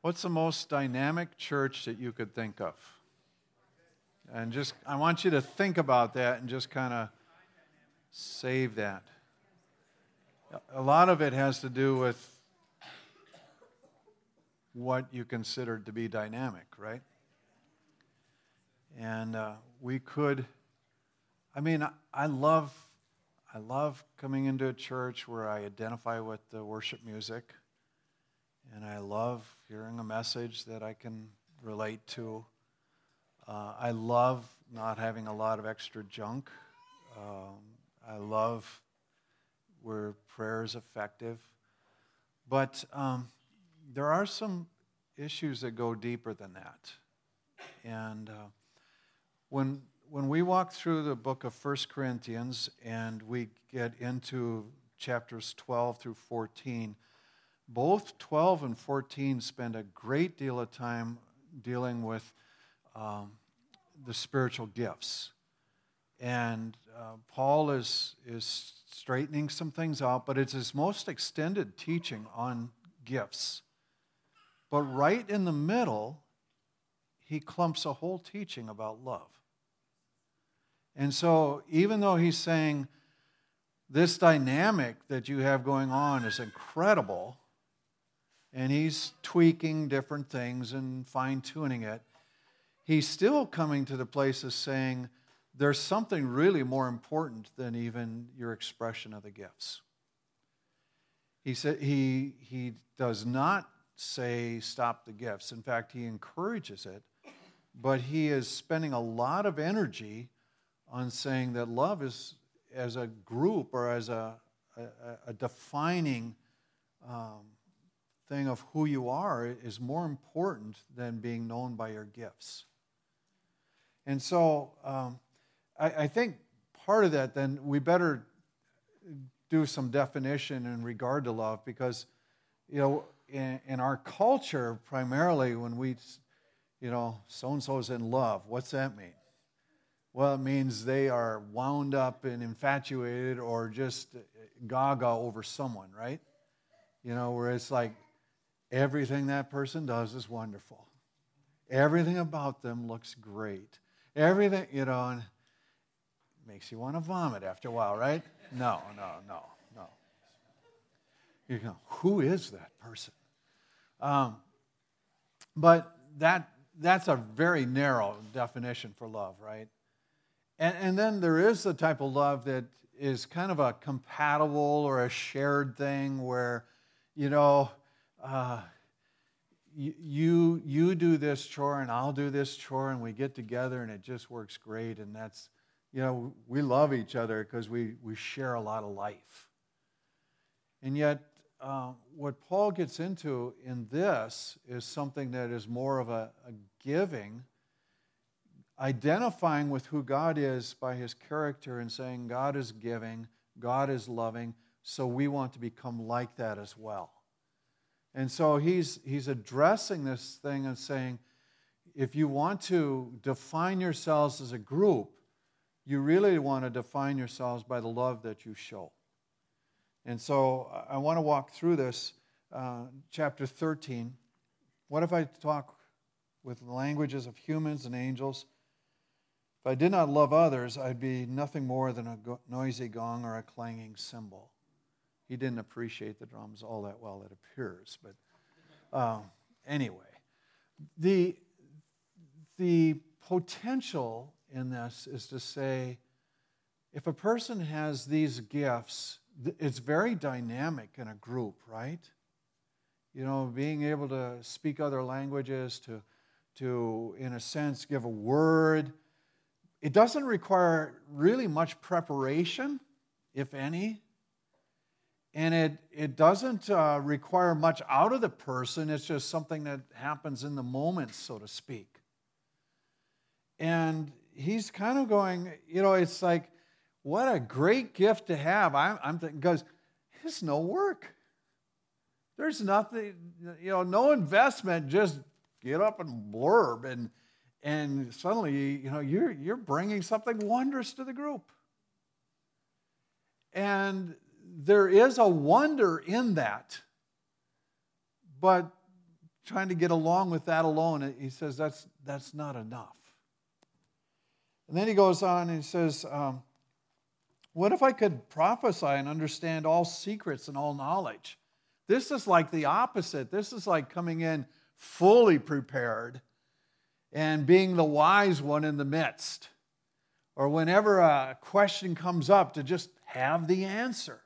What's the most dynamic church that you could think of? And just, I want you to think about that and just kind of save that. A lot of it has to do with what you consider to be dynamic, right? And uh, we could, I mean, I love, I love coming into a church where I identify with the worship music, and I love hearing a message that I can relate to. Uh, I love not having a lot of extra junk. Um, I love where prayer is effective. But um, there are some issues that go deeper than that. And uh, when, when we walk through the book of 1 Corinthians and we get into chapters 12 through 14, both 12 and 14 spend a great deal of time dealing with um, the spiritual gifts. And uh, Paul is, is straightening some things out, but it's his most extended teaching on gifts. But right in the middle, he clumps a whole teaching about love. And so, even though he's saying this dynamic that you have going on is incredible, and he's tweaking different things and fine tuning it, he's still coming to the place of saying there's something really more important than even your expression of the gifts. He, said, he, he does not say stop the gifts. In fact, he encourages it, but he is spending a lot of energy on saying that love is, as a group or as a, a, a defining um, thing of who you are, is more important than being known by your gifts. And so um, I, I think part of that, then we better do some definition in regard to love because, you know, in, in our culture, primarily when we, you know, so and so is in love, what's that mean? Well, it means they are wound up and infatuated or just gaga over someone, right? You know, where it's like everything that person does is wonderful. Everything about them looks great. Everything, you know, makes you want to vomit after a while, right? No, no, no, no. You go, who is that person? Um, but that that's a very narrow definition for love, right? And, and then there is the type of love that is kind of a compatible or a shared thing where, you know, uh, you, you do this chore and I'll do this chore and we get together and it just works great. And that's, you know, we love each other because we, we share a lot of life. And yet, uh, what Paul gets into in this is something that is more of a, a giving, identifying with who God is by his character and saying, God is giving, God is loving, so we want to become like that as well. And so he's, he's addressing this thing and saying, if you want to define yourselves as a group, you really want to define yourselves by the love that you show. And so I want to walk through this, uh, chapter 13. What if I talk with the languages of humans and angels? If I did not love others, I'd be nothing more than a noisy gong or a clanging cymbal he didn't appreciate the drums all that well, it appears. But uh, anyway, the, the potential in this is to say if a person has these gifts, it's very dynamic in a group, right? You know, being able to speak other languages, to, to in a sense, give a word. It doesn't require really much preparation, if any and it, it doesn't uh, require much out of the person, it's just something that happens in the moment, so to speak. And he's kind of going, you know, it's like, what a great gift to have. I'm, I'm thinking, because it's no work. There's nothing, you know, no investment, just get up and blurb. And, and suddenly, you know, you're, you're bringing something wondrous to the group. And there is a wonder in that. But trying to get along with that alone, he says that's, that's not enough. And then he goes on and he says, um, What if I could prophesy and understand all secrets and all knowledge? This is like the opposite. This is like coming in fully prepared and being the wise one in the midst. Or whenever a question comes up, to just have the answer.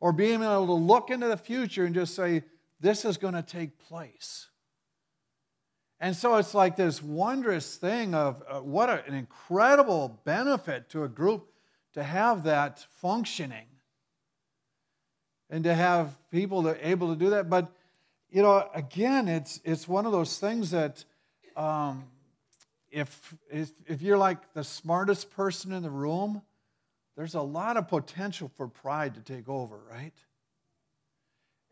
Or being able to look into the future and just say, this is going to take place. And so it's like this wondrous thing of uh, what a, an incredible benefit to a group to have that functioning and to have people that are able to do that. But, you know, again, it's, it's one of those things that um, if, if, if you're like the smartest person in the room, there's a lot of potential for pride to take over, right?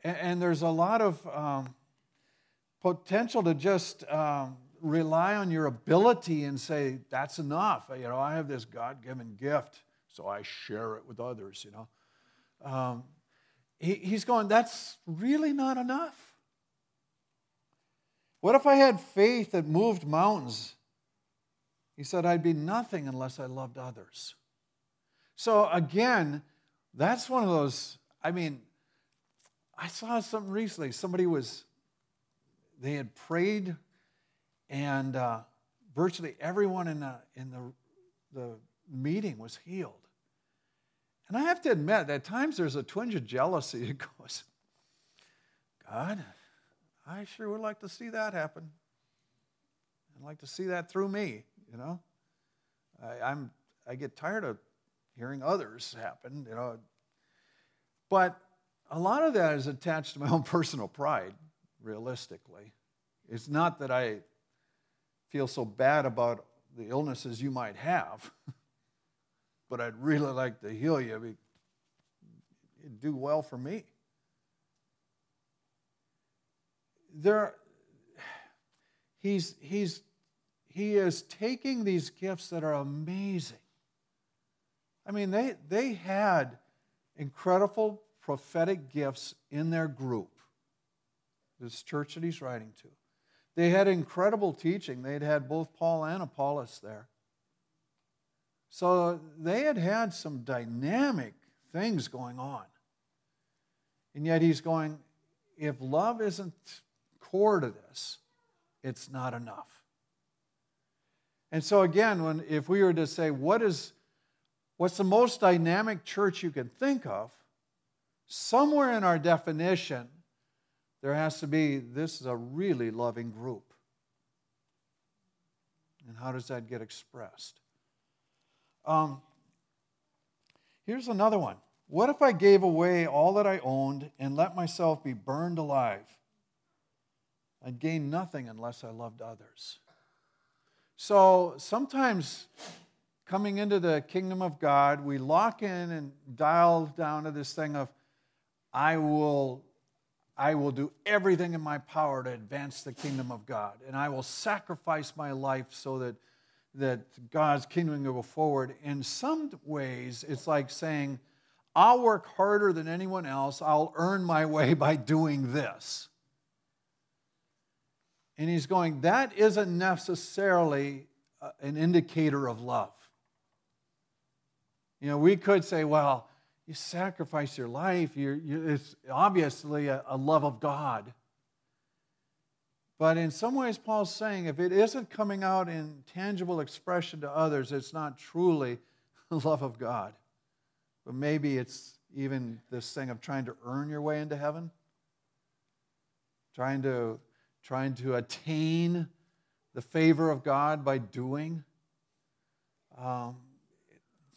And, and there's a lot of um, potential to just um, rely on your ability and say, that's enough. You know, I have this God given gift, so I share it with others, you know. Um, he, he's going, that's really not enough. What if I had faith that moved mountains? He said, I'd be nothing unless I loved others. So again, that's one of those, I mean, I saw something recently. Somebody was, they had prayed, and uh, virtually everyone in the, in the, the meeting was healed. And I have to admit, at times there's a twinge of jealousy that goes, God, I sure would like to see that happen. I'd like to see that through me, you know. I, I'm, I get tired of hearing others happen, you know. But a lot of that is attached to my own personal pride, realistically. It's not that I feel so bad about the illnesses you might have, but I'd really like to heal you. It'd do well for me. There, he's, he's, he is taking these gifts that are amazing I mean, they, they had incredible prophetic gifts in their group, this church that he's writing to. They had incredible teaching. They'd had both Paul and Apollos there. So they had had some dynamic things going on. And yet he's going, if love isn't core to this, it's not enough. And so again, when if we were to say, what is what's the most dynamic church you can think of, somewhere in our definition, there has to be this is a really loving group. And how does that get expressed? Um, here's another one. What if I gave away all that I owned and let myself be burned alive? I'd gain nothing unless I loved others. So sometimes coming into the kingdom of God, we lock in and dial down to this thing of, I will, I will do everything in my power to advance the kingdom of God, and I will sacrifice my life so that, that God's kingdom will go forward. In some ways, it's like saying, I'll work harder than anyone else, I'll earn my way by doing this. And he's going, that isn't necessarily uh, an indicator of love. You know, we could say, well, you sacrifice your life. You're, you, it's obviously a, a love of God. But in some ways, Paul's saying if it isn't coming out in tangible expression to others, it's not truly love of God. But maybe it's even this thing of trying to earn your way into heaven, trying to, trying to attain the favor of God by doing. Um,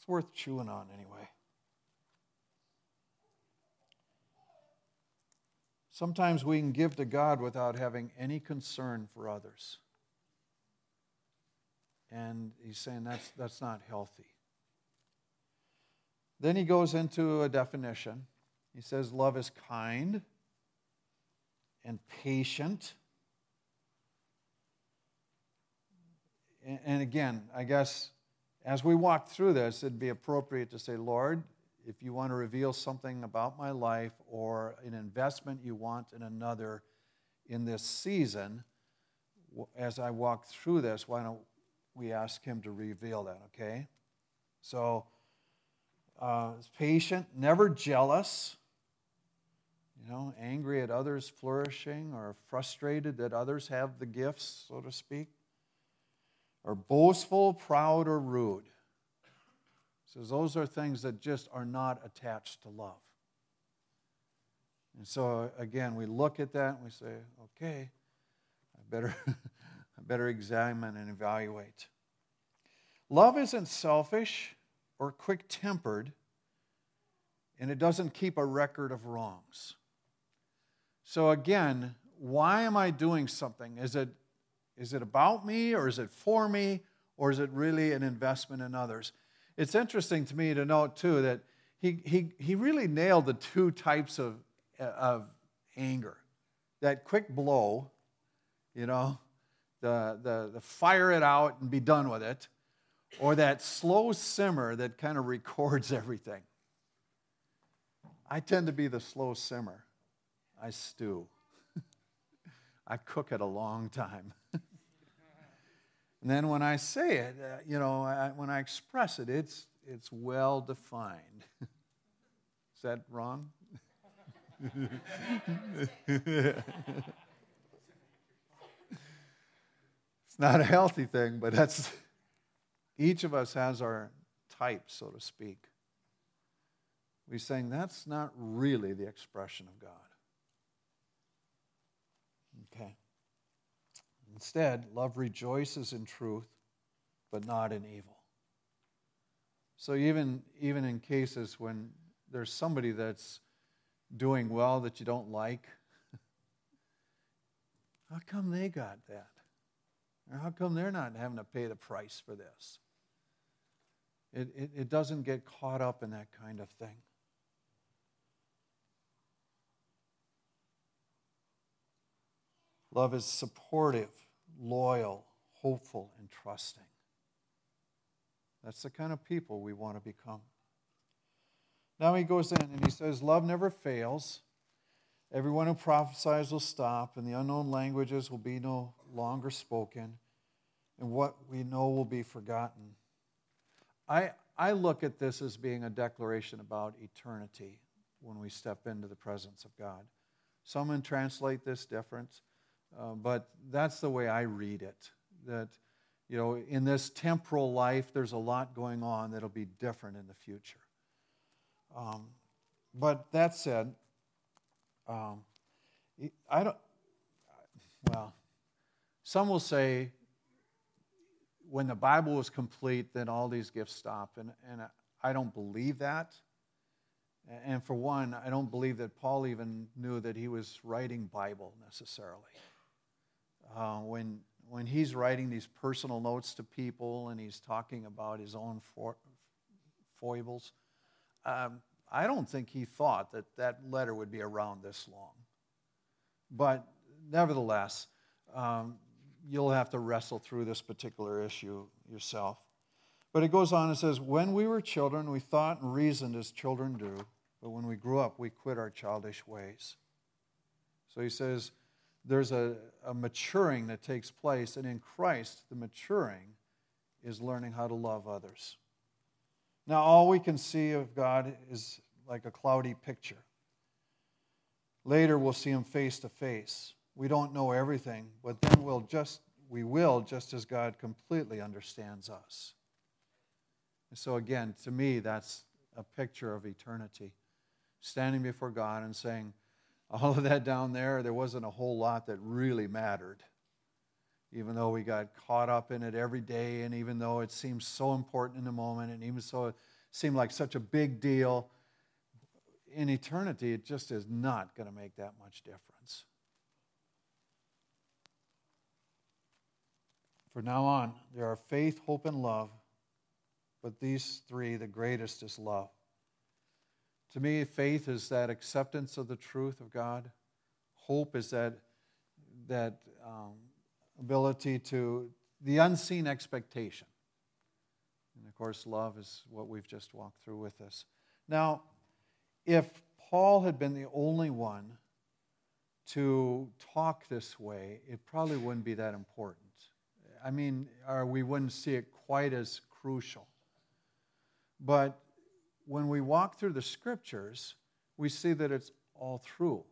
worth chewing on anyway. Sometimes we can give to God without having any concern for others. And he's saying that's, that's not healthy. Then he goes into a definition. He says, Love is kind and patient. And again, I guess as we walk through this, it'd be appropriate to say, Lord, if you want to reveal something about my life or an investment you want in another, in this season, as I walk through this, why don't we ask Him to reveal that, okay? So, uh, patient, never jealous, you know, angry at others flourishing or frustrated that others have the gifts, so to speak, or boastful, proud, or rude. Says those are things that just are not attached to love. And so again, we look at that and we say, okay, I better, I better examine and evaluate. Love isn't selfish or quick tempered, and it doesn't keep a record of wrongs. So again, why am I doing something? Is it, is it about me or is it for me or is it really an investment in others? It's interesting to me to note too that he, he, he really nailed the two types of, of anger. That quick blow, you know, the, the, the fire it out and be done with it, or that slow simmer that kind of records everything. I tend to be the slow simmer. I stew. I cook it a long time. and then when I say it, uh, you know, I, when I express it, it's, it's well defined. Is that wrong? it's not a healthy thing, but that's each of us has our type, so to speak. We're saying that's not really the expression of God. Okay. Instead, love rejoices in truth, but not in evil. So even, even in cases when there's somebody that's doing well that you don't like, how come they got that? Or how come they're not having to pay the price for this? It, it, it doesn't get caught up in that kind of thing. Love is supportive, loyal, hopeful, and trusting. That's the kind of people we want to become. Now he goes in and he says, Love never fails. Everyone who prophesies will stop, and the unknown languages will be no longer spoken, and what we know will be forgotten. I, I look at this as being a declaration about eternity when we step into the presence of God. Someone translate this different. Uh, but that's the way I read it. That, you know, in this temporal life, there's a lot going on that'll be different in the future. Um, but that said, um, I don't, well, some will say when the Bible was complete, then all these gifts stop. And, and I don't believe that. And for one, I don't believe that Paul even knew that he was writing Bible necessarily uh, when, when he's writing these personal notes to people and he's talking about his own foibles, um, I don't think he thought that that letter would be around this long. But nevertheless, um, you'll have to wrestle through this particular issue yourself. But it goes on and says, When we were children, we thought and reasoned as children do, but when we grew up, we quit our childish ways. So he says, there's a, a maturing that takes place, and in Christ, the maturing is learning how to love others. Now, all we can see of God is like a cloudy picture. Later, we'll see Him face to face. We don't know everything, but then we'll just, we will just as God completely understands us. And so, again, to me, that's a picture of eternity. Standing before God and saying, all of that down there, there wasn't a whole lot that really mattered. Even though we got caught up in it every day, and even though it seemed so important in the moment, and even so it seemed like such a big deal, in eternity, it just is not going to make that much difference. For now on, there are faith, hope, and love, but these three, the greatest is love. To me, faith is that acceptance of the truth of God. Hope is that, that um, ability to, the unseen expectation. And of course, love is what we've just walked through with us. Now, if Paul had been the only one to talk this way, it probably wouldn't be that important. I mean, or we wouldn't see it quite as crucial. But when we walk through the scriptures, we see that it's all through.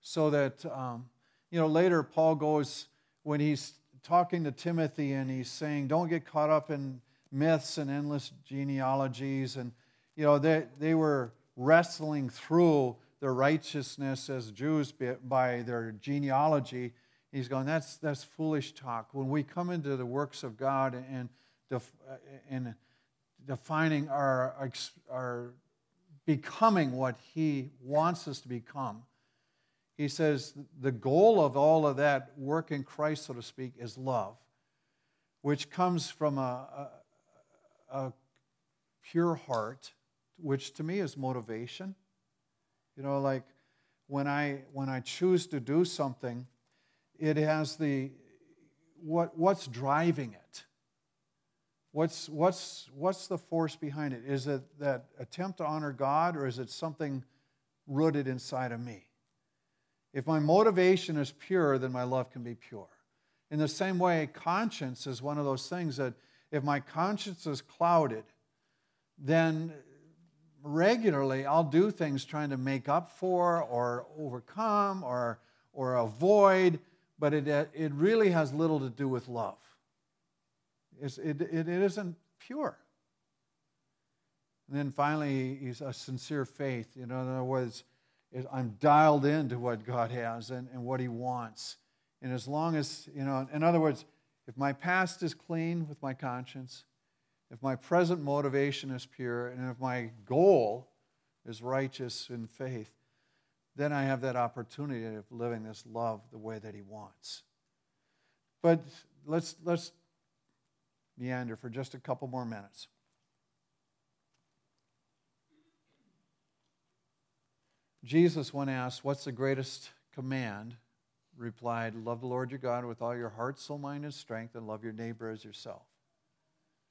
So that, um, you know, later Paul goes, when he's talking to Timothy and he's saying, don't get caught up in myths and endless genealogies. And, you know, they, they were wrestling through their righteousness as Jews by their genealogy. He's going, that's, that's foolish talk. When we come into the works of God and, and defining our, our becoming what He wants us to become, he says the goal of all of that work in Christ, so to speak, is love, which comes from a, a, a pure heart, which to me is motivation. You know, like when I when I choose to do something, it has the what what's driving it. What's what's what's the force behind it? Is it that attempt to honor God, or is it something rooted inside of me? If my motivation is pure, then my love can be pure. In the same way, conscience is one of those things that if my conscience is clouded, then regularly I'll do things trying to make up for or overcome or, or avoid, but it, it really has little to do with love. It's, it, it isn't pure. And then finally, a sincere faith. You know, in other words, I'm dialed into what God has and, and what He wants. And as long as, you know, in other words, if my past is clean with my conscience, if my present motivation is pure, and if my goal is righteous in faith, then I have that opportunity of living this love the way that He wants. But let's, let's meander for just a couple more minutes. Jesus, when asked, What's the greatest command? replied, Love the Lord your God with all your heart, soul, mind, and strength, and love your neighbor as yourself.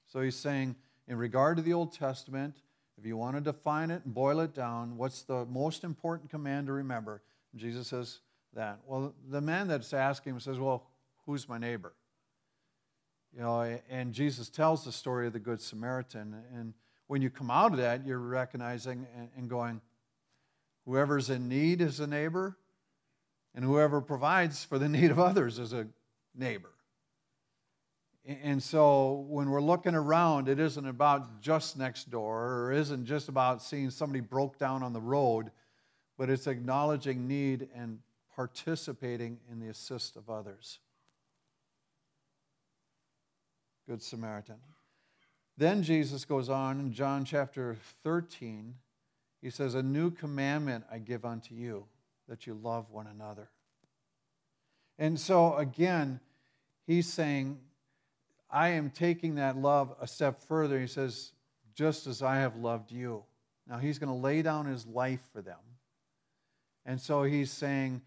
So he's saying, in regard to the Old Testament, if you want to define it and boil it down, what's the most important command to remember? Jesus says that. Well, the man that's asking him says, Well, who's my neighbor? You know, and Jesus tells the story of the Good Samaritan. And when you come out of that, you're recognizing and going, Whoever's in need is a neighbor, and whoever provides for the need of others is a neighbor. And so when we're looking around, it isn't about just next door or isn't just about seeing somebody broke down on the road, but it's acknowledging need and participating in the assist of others. Good Samaritan. Then Jesus goes on in John chapter 13 he says, A new commandment I give unto you, that you love one another. And so, again, he's saying, I am taking that love a step further. He says, just as I have loved you. Now, he's going to lay down his life for them. And so he's saying,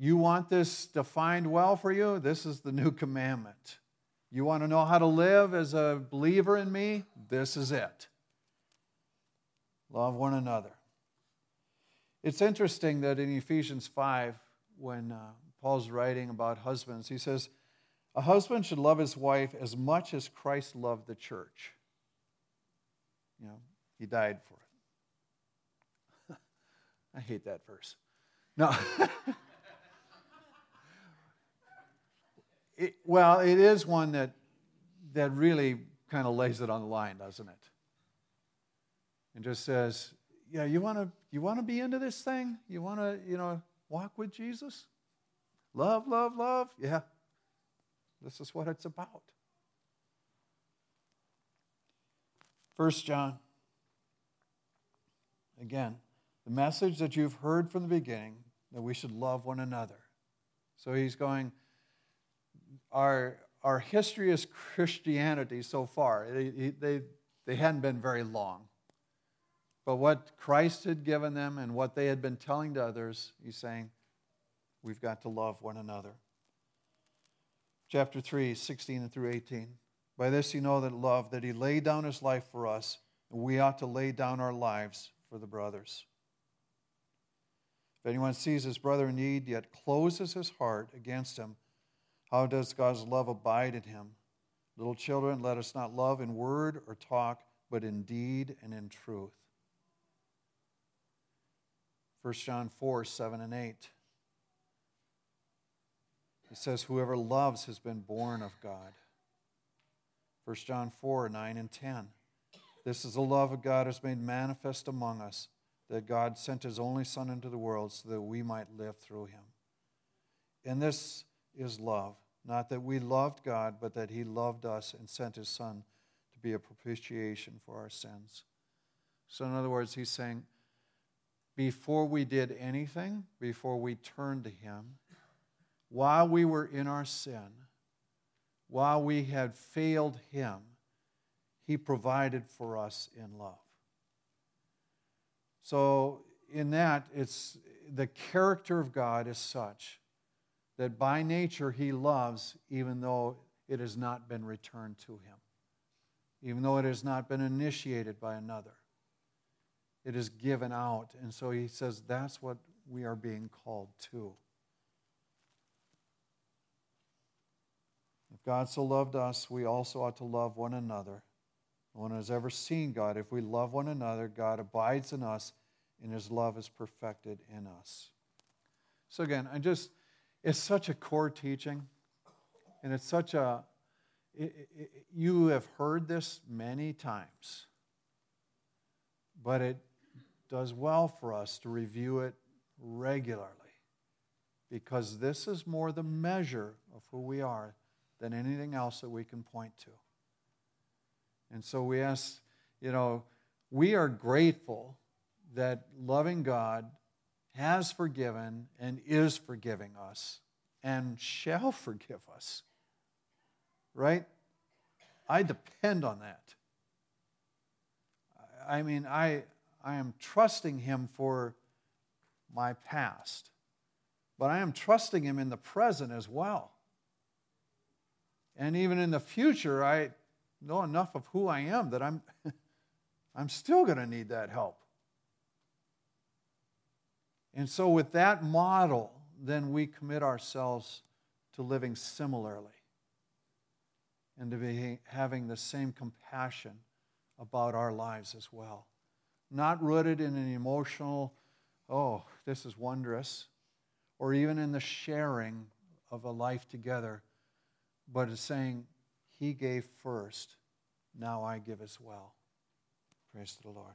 You want this defined well for you? This is the new commandment. You want to know how to live as a believer in me? This is it. Love one another. It's interesting that in Ephesians 5, when uh, Paul's writing about husbands, he says, A husband should love his wife as much as Christ loved the church. You know, he died for it. I hate that verse. No. it, well, it is one that, that really kind of lays it on the line, doesn't it? and just says, Yeah, you want to you want to be into this thing? You want to, you know, walk with Jesus? Love, love, love. Yeah. This is what it's about. First John. Again, the message that you've heard from the beginning that we should love one another. So he's going, our, our history as Christianity so far, they, they, they hadn't been very long. But what Christ had given them and what they had been telling to others, he's saying, we've got to love one another. Chapter 3, 16 through 18. By this you know that love, that he laid down his life for us, and we ought to lay down our lives for the brothers. If anyone sees his brother in need, yet closes his heart against him, how does God's love abide in him? Little children, let us not love in word or talk, but in deed and in truth. 1 John 4 7 and 8. It says, Whoever loves has been born of God. 1 John 4 9 and 10. This is the love of God has made manifest among us that God sent his only Son into the world so that we might live through him. In this is love, not that we loved God, but that he loved us and sent his Son to be a propitiation for our sins. So, in other words, he's saying, before we did anything, before we turned to him, while we were in our sin, while we had failed him, he provided for us in love. So, in that, it's the character of God is such that by nature he loves even though it has not been returned to him, even though it has not been initiated by another. It is given out. And so he says that's what we are being called to. If God so loved us, we also ought to love one another. No one has ever seen God. If we love one another, God abides in us, and his love is perfected in us. So, again, I just, it's such a core teaching, and it's such a, it, it, you have heard this many times, but it does well for us to review it regularly because this is more the measure of who we are than anything else that we can point to. And so we ask, you know, we are grateful that loving God has forgiven and is forgiving us and shall forgive us. Right? I depend on that. I mean, I, I am trusting Him for my past, but I am trusting Him in the present as well. And even in the future, I know enough of who I am that I'm, I'm still going to need that help. And so, with that model, then we commit ourselves to living similarly and to be having the same compassion about our lives as well. Not rooted in an emotional, oh, this is wondrous, or even in the sharing of a life together but it's saying, He gave first, now I give as well. Praise to the Lord.